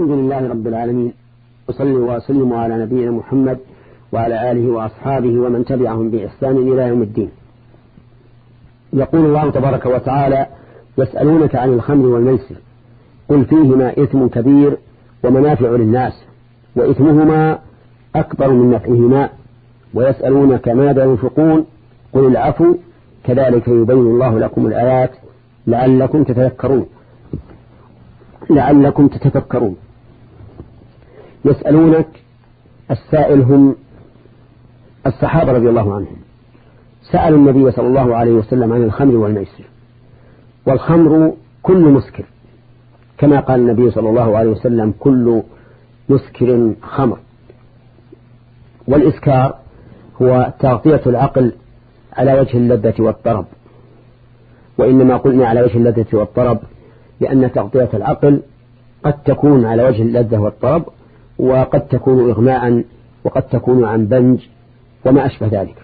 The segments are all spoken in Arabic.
الحمد لله رب العالمين وصلي وسلم على نبينا محمد وعلى آله وأصحابه ومن تبعهم بإحسان إلى يوم الدين. يقول الله تبارك وتعالى يسألونك عن الخمر والميسر قل فيهما إثم كبير ومنافع للناس وإثمهما أكبر من نفعهما ويسألونك ماذا ينفقون قل العفو كذلك يبين الله لكم الآيات لعلكم تتذكرون. لعلكم تتفكرون. يسألونك السائل هم الصحابة رضي الله عنهم. سألوا النبي صلى الله عليه وسلم عن الخمر والميسر. والخمر كل مسكر. كما قال النبي صلى الله عليه وسلم كل مسكر خمر. والإسكار هو تغطية العقل على وجه اللذة والطرب. وإنما قلنا على وجه اللذة والطرب لأن تغطية العقل قد تكون على وجه اللذة والطرب وقد تكون إغماء وقد تكون عن بنج وما أشبه ذلك.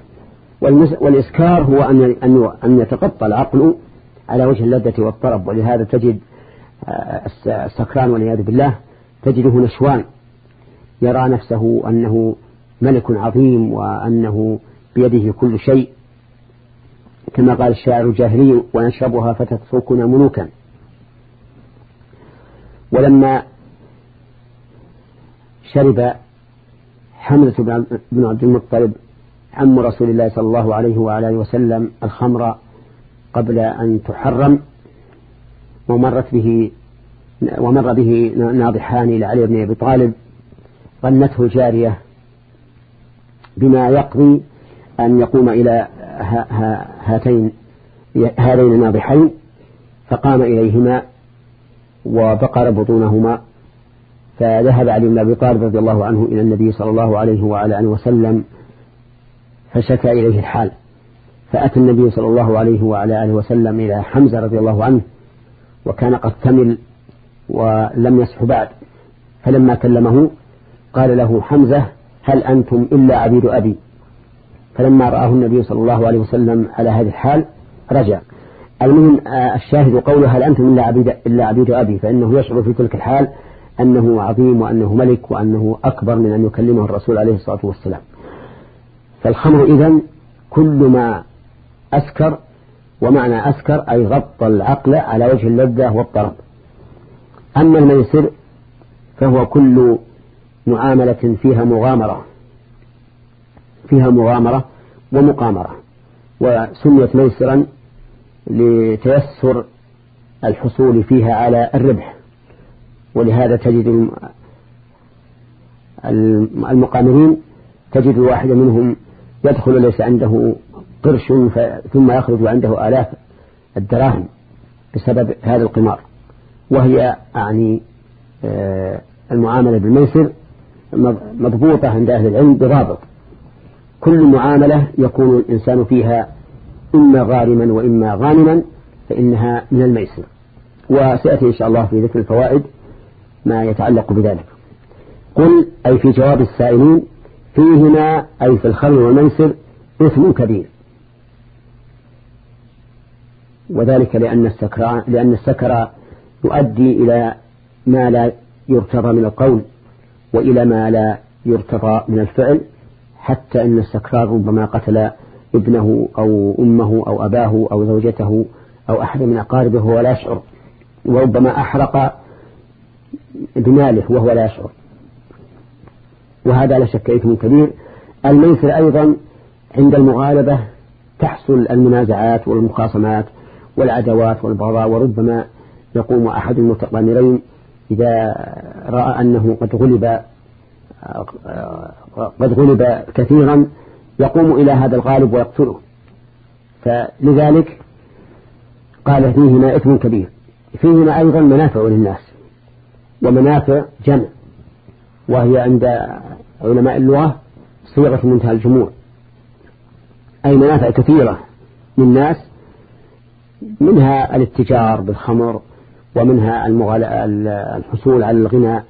والإسكار هو أن أن يتقطى العقل على وجه اللذة والطرب ولهذا تجد آه، السكران والعياذ بالله تجده نشوان يرى نفسه أنه ملك عظيم وأنه بيده كل شيء. كما قال الشاعر الجاهلي ونشربها فتتركنا ملوكا. ولما شرب حمزة بن عبد المطلب عم رسول الله صلى الله عليه وعلى آله وسلم الخمر قبل أن تحرم ومرت به ومر به ناضحان إلى علي بن أبي طالب غنته جارية بما يقضي أن يقوم إلى هاتين هذين الناضحين فقام إليهما وبقر بطونهما فذهب علي بن أبي طالب رضي الله عنه إلى النبي صلى الله عليه وعلى آله وسلم فشكى إليه الحال. فأتى النبي صلى الله عليه وعلى آله وسلم إلى حمزة رضي الله عنه وكان قد كمل ولم يسح بعد. فلما كلمه قال له حمزة هل أنتم إلا عبيد أبي؟ فلما رآه النبي صلى الله عليه وسلم على هذه الحال رجع. المهم آه، الشاهد قوله هل أنتم إلا عبيد, إلا عبيد أبي فإنه يشعر في تلك الحال أنه عظيم وأنه ملك وأنه أكبر من أن يكلمه الرسول عليه الصلاة والسلام. فالخمر إذن كل ما أسكر ومعنى أسكر أي غطى العقل على وجه اللذة والطرب أما الميسر فهو كل معاملة فيها مغامرة فيها مغامرة ومقامرة وسميت ميسرا لتيسر الحصول فيها على الربح. ولهذا تجد المقامرين تجد الواحد منهم يدخل ليس عنده قرش ثم يخرج عنده آلاف الدراهم بسبب هذا القمار. وهي يعني آه، المعاملة بالميسر مضبوطة عند أهل العلم بضابط. كل معاملة يكون الإنسان فيها إما غارما وإما غانما فإنها من الميسر. وسيأتي إن شاء الله في ذكر الفوائد ما يتعلق بذلك. قل أي في جواب السائلين فيهما أي في الخمر والميسر إثم كبير. وذلك لأن السكر لأن السكر يؤدي إلى ما لا يرتضى من القول وإلى ما لا يرتضى من الفعل حتى أن السكران ربما قتل ابنه أو أمه أو أباه أو زوجته أو أحد من أقاربه وهو لا يشعر وربما أحرق بماله وهو لا يشعر. وهذا لا شك إثم كبير. الميسر أيضا عند المغالبة تحصل المنازعات والمخاصمات والعدوات والبغضاء وربما يقوم أحد المتقامرين إذا رأى أنه قد غلب قد غلب كثيرا يقوم إلى هذا الغالب ويقتله. فلذلك قال فيهما إثم كبير. فيهما أيضا منافع للناس. ومنافع جمع وهي عند علماء اللغة صيغة منتهى الجموع. أي منافع كثيرة للناس منها الاتجار بالخمر ومنها الحصول على الغنى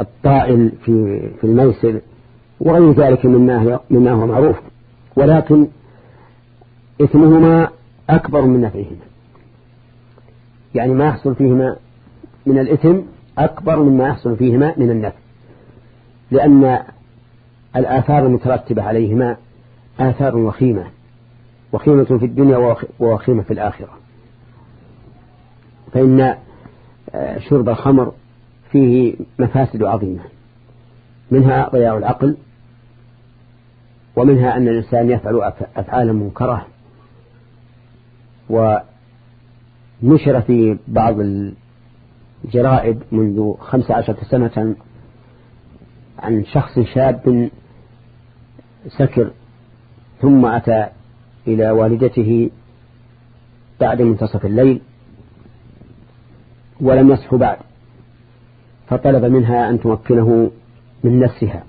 الطائل في في الميسر وغير ذلك مما مما هو معروف. ولكن إثمهما أكبر من نفعهما. يعني ما يحصل فيهما من الإثم أكبر مما يحصل فيهما من النفع. لأن الآثار المترتبة عليهما آثار وخيمة وخيمة في الدنيا وخيمة في الآخرة. فإن آه، شرب الخمر فيه مفاسد عظيمة. منها ضياع العقل ومنها أن الإنسان يفعل أفعالا منكرة ونشر في بعض الجرائد منذ خمس عشرة سنة عن شخص شاب سكر ثم أتى إلى والدته بعد منتصف الليل ولم يصح بعد فطلب منها أن تمكنه من نفسها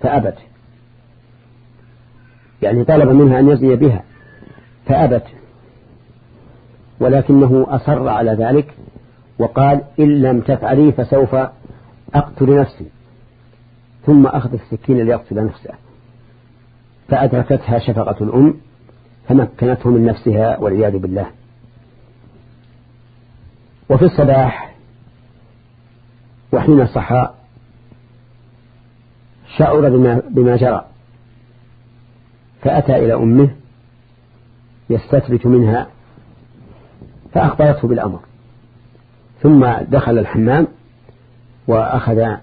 فأبت. يعني طلب منها أن يزني بها فأبت. ولكنه أصر على ذلك وقال إن لم تفعلي فسوف أقتل نفسي. ثم أخذ السكين ليقتل نفسه. فأدركتها شفقة الأم فمكنته من نفسها والعياذ بالله. وفي الصباح وحين صحى شعر بما, بما جرى. فأتى إلى أمه يستثبت منها فأخبرته بالأمر. ثم دخل الحمام وأخذ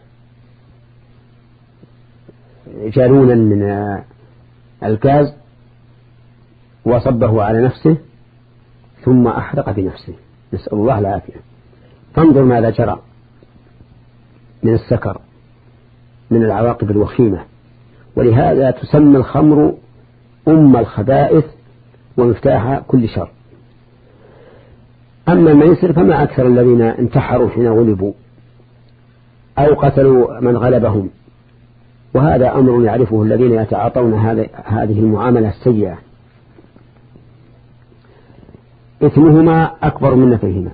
جالونا من الغاز وصبه على نفسه ثم أحرق بنفسه نسأل الله العافية. فانظر ماذا جرى من السكر من العواقب الوخيمة. ولهذا تسمى الخمر أم الخبائث ومفتاح كل شر. أما الميسر فما أكثر الذين انتحروا حين غلبوا أو قتلوا من غلبهم. وهذا أمر يعرفه الذين يتعاطون هذه المعاملة السيئة. إثمهما أكبر من نفعهما.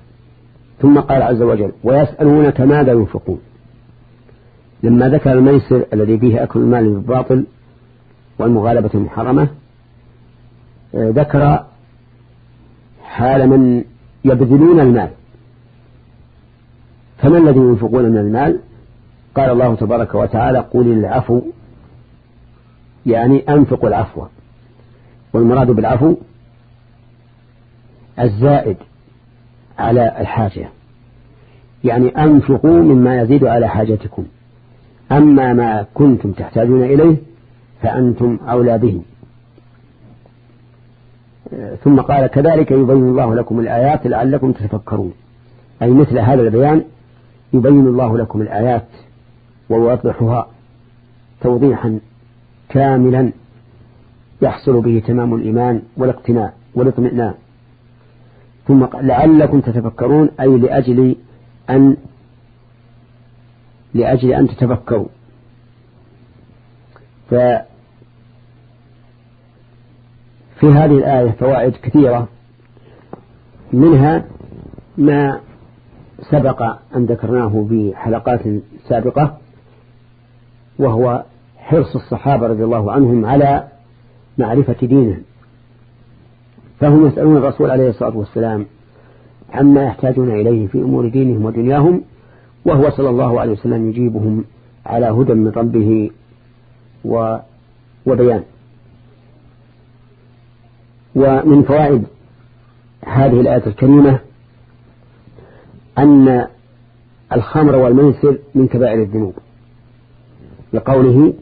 ثم قال عز وجل ويسألونك ماذا ينفقون؟ لما ذكر الميسر الذي فيه أكل المال بالباطل والمغالبة المحرمة آه، ذكر حال من يبذلون المال. فما الذي ينفقون من المال؟ قال الله تبارك وتعالى قول العفو. يعني أنفقوا العفو. والمراد بالعفو الزائد على الحاجة. يعني أنفقوا مما يزيد على حاجتكم. أما ما كنتم تحتاجون إليه فأنتم أولى به. ثم قال كذلك يبين الله لكم الآيات لعلكم تتفكرون. أي مثل هذا البيان يبين الله لكم الآيات ويوضحها توضيحا كاملا يحصل به تمام الإيمان والاقتناء والاطمئنان. ثم لعلكم تتفكرون أي لأجل أن لأجل أن تتفكروا. ففي هذه الآية فوائد كثيرة منها ما سبق أن ذكرناه في حلقات سابقة وهو حرص الصحابة رضي الله عنهم على معرفة دينهم فهم يسألون الرسول عليه الصلاة والسلام عما يحتاجون إليه في أمور دينهم ودنياهم وهو صلى الله عليه وسلم يجيبهم على هدى من ربه وبيان. ومن فوائد هذه الآية الكريمة أن الخمر والميسر من كبائر الذنوب لقوله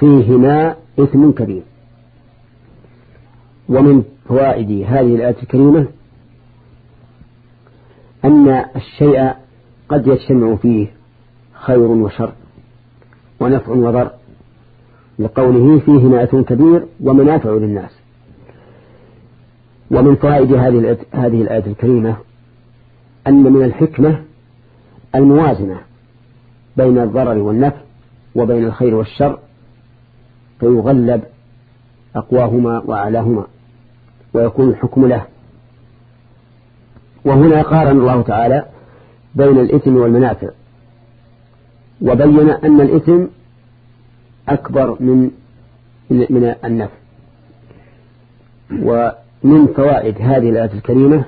فيهما إثم كبير. ومن فوائد هذه الآية الكريمة أن الشيء قد يجتمع فيه خير وشر ونفع وضر لقوله فيه ناس كبير ومنافع للناس. ومن فوائد هذه هذه الآية الكريمة أن من الحكمة الموازنة بين الضرر والنفع وبين الخير والشر فيغلب أقواهما وأعلاهما ويكون الحكم له. وهنا قارن الله تعالى بين الإثم والمنافع وبين أن الإثم أكبر من من النفع. ومن فوائد هذه الآية الكريمة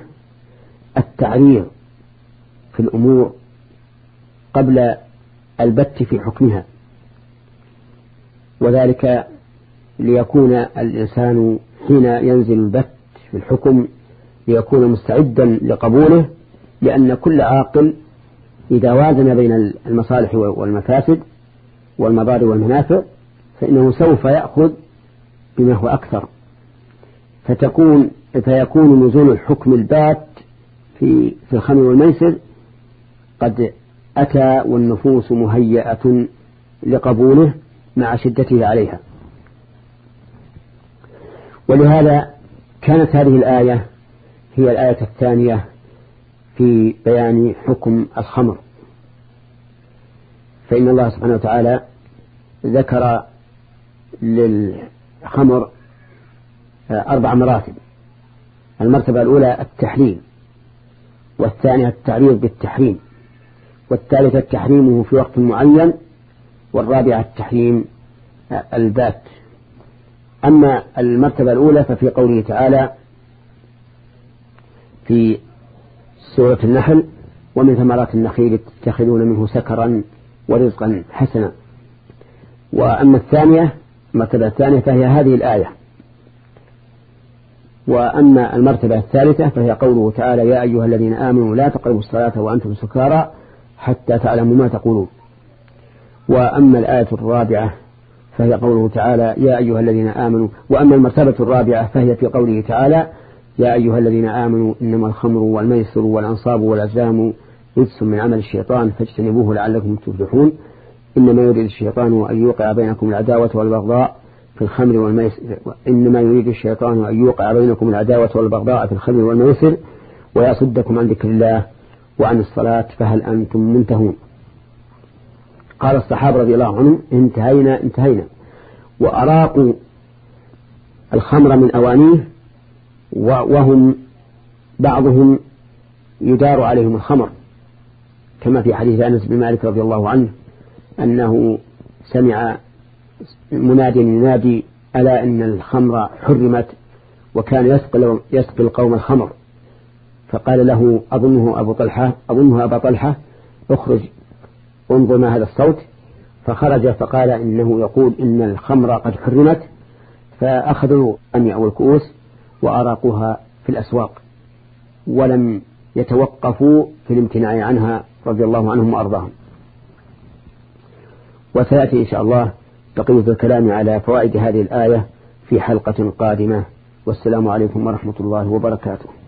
التعريض في الأمور قبل البت في حكمها. وذلك ليكون الإنسان حين ينزل البت في الحكم ليكون مستعدا لقبوله لأن كل عاقل إذا وازن بين المصالح والمفاسد والمضار والمنافع فإنه سوف يأخذ بما هو أكثر. فتكون فيكون نزول الحكم البات في في الخمر والميسر. قد أتى والنفوس مهيئة لقبوله مع شدته عليها. ولهذا كانت هذه الآية هي الآية الثانية في بيان حكم الخمر. فإن الله سبحانه وتعالى ذكر للخمر أربع مراتب. المرتبة الأولى التحليل والثانية التعريض بالتحريم والثالثة تحريمه في وقت معين والرابعة التحريم البات أما المرتبة الأولى ففي قوله تعالى في سورة النحل ومن ثمرات النخيل تتخذون منه سكرا ورزقا حسنا. وأما الثانية المرتبة الثانية فهي هذه الآية وأما المرتبة الثالثة فهي قوله تعالى يا أيها الذين آمنوا لا تقربوا الصلاة وأنتم سكارى حتى تعلموا ما تقولون. وأما الآية الرابعة فهي قوله تعالى يا أيها الذين آمنوا. وأما المرتبة الرابعة فهي في قوله تعالى يا أيها الذين آمنوا إنما الخمر والميسر والأنصاب والأزلام رجس من عمل الشيطان فاجتنبوه لعلكم تفلحون. إنما يريد الشيطان أن يوقع بينكم العداوة والبغضاء في الخمر والميسر إنما يريد الشيطان أن يوقع بينكم العداوة والبغضاء في الخمر والميسر ويصدكم عن ذكر الله وعن الصلاة فهل أنتم منتهون؟ قال الصحابة رضي الله عنهم انتهينا انتهينا. وأراقوا الخمر من أوانيه وهم بعضهم يدار عليهم الخمر كما في حديث أنس بن مالك رضي الله عنه أنه سمع مناد ينادي ألا إن الخمر حرمت وكان يسقي يسقي القوم الخمر. فقال له أظنه أبو طلحة أظنه أبا طلحة اخرج انظر ما هذا الصوت. فخرج فقال إنه يقول إن الخمر قد حرمت فأخذوا أني أو الكؤوس وأراقوها في الأسواق ولم يتوقفوا في الامتناع عنها رضي الله عنهم وأرضاهم. وسيأتي إن شاء الله بقية الكلام على فوائد هذه الآية في حلقة قادمة. والسلام عليكم ورحمة الله وبركاته.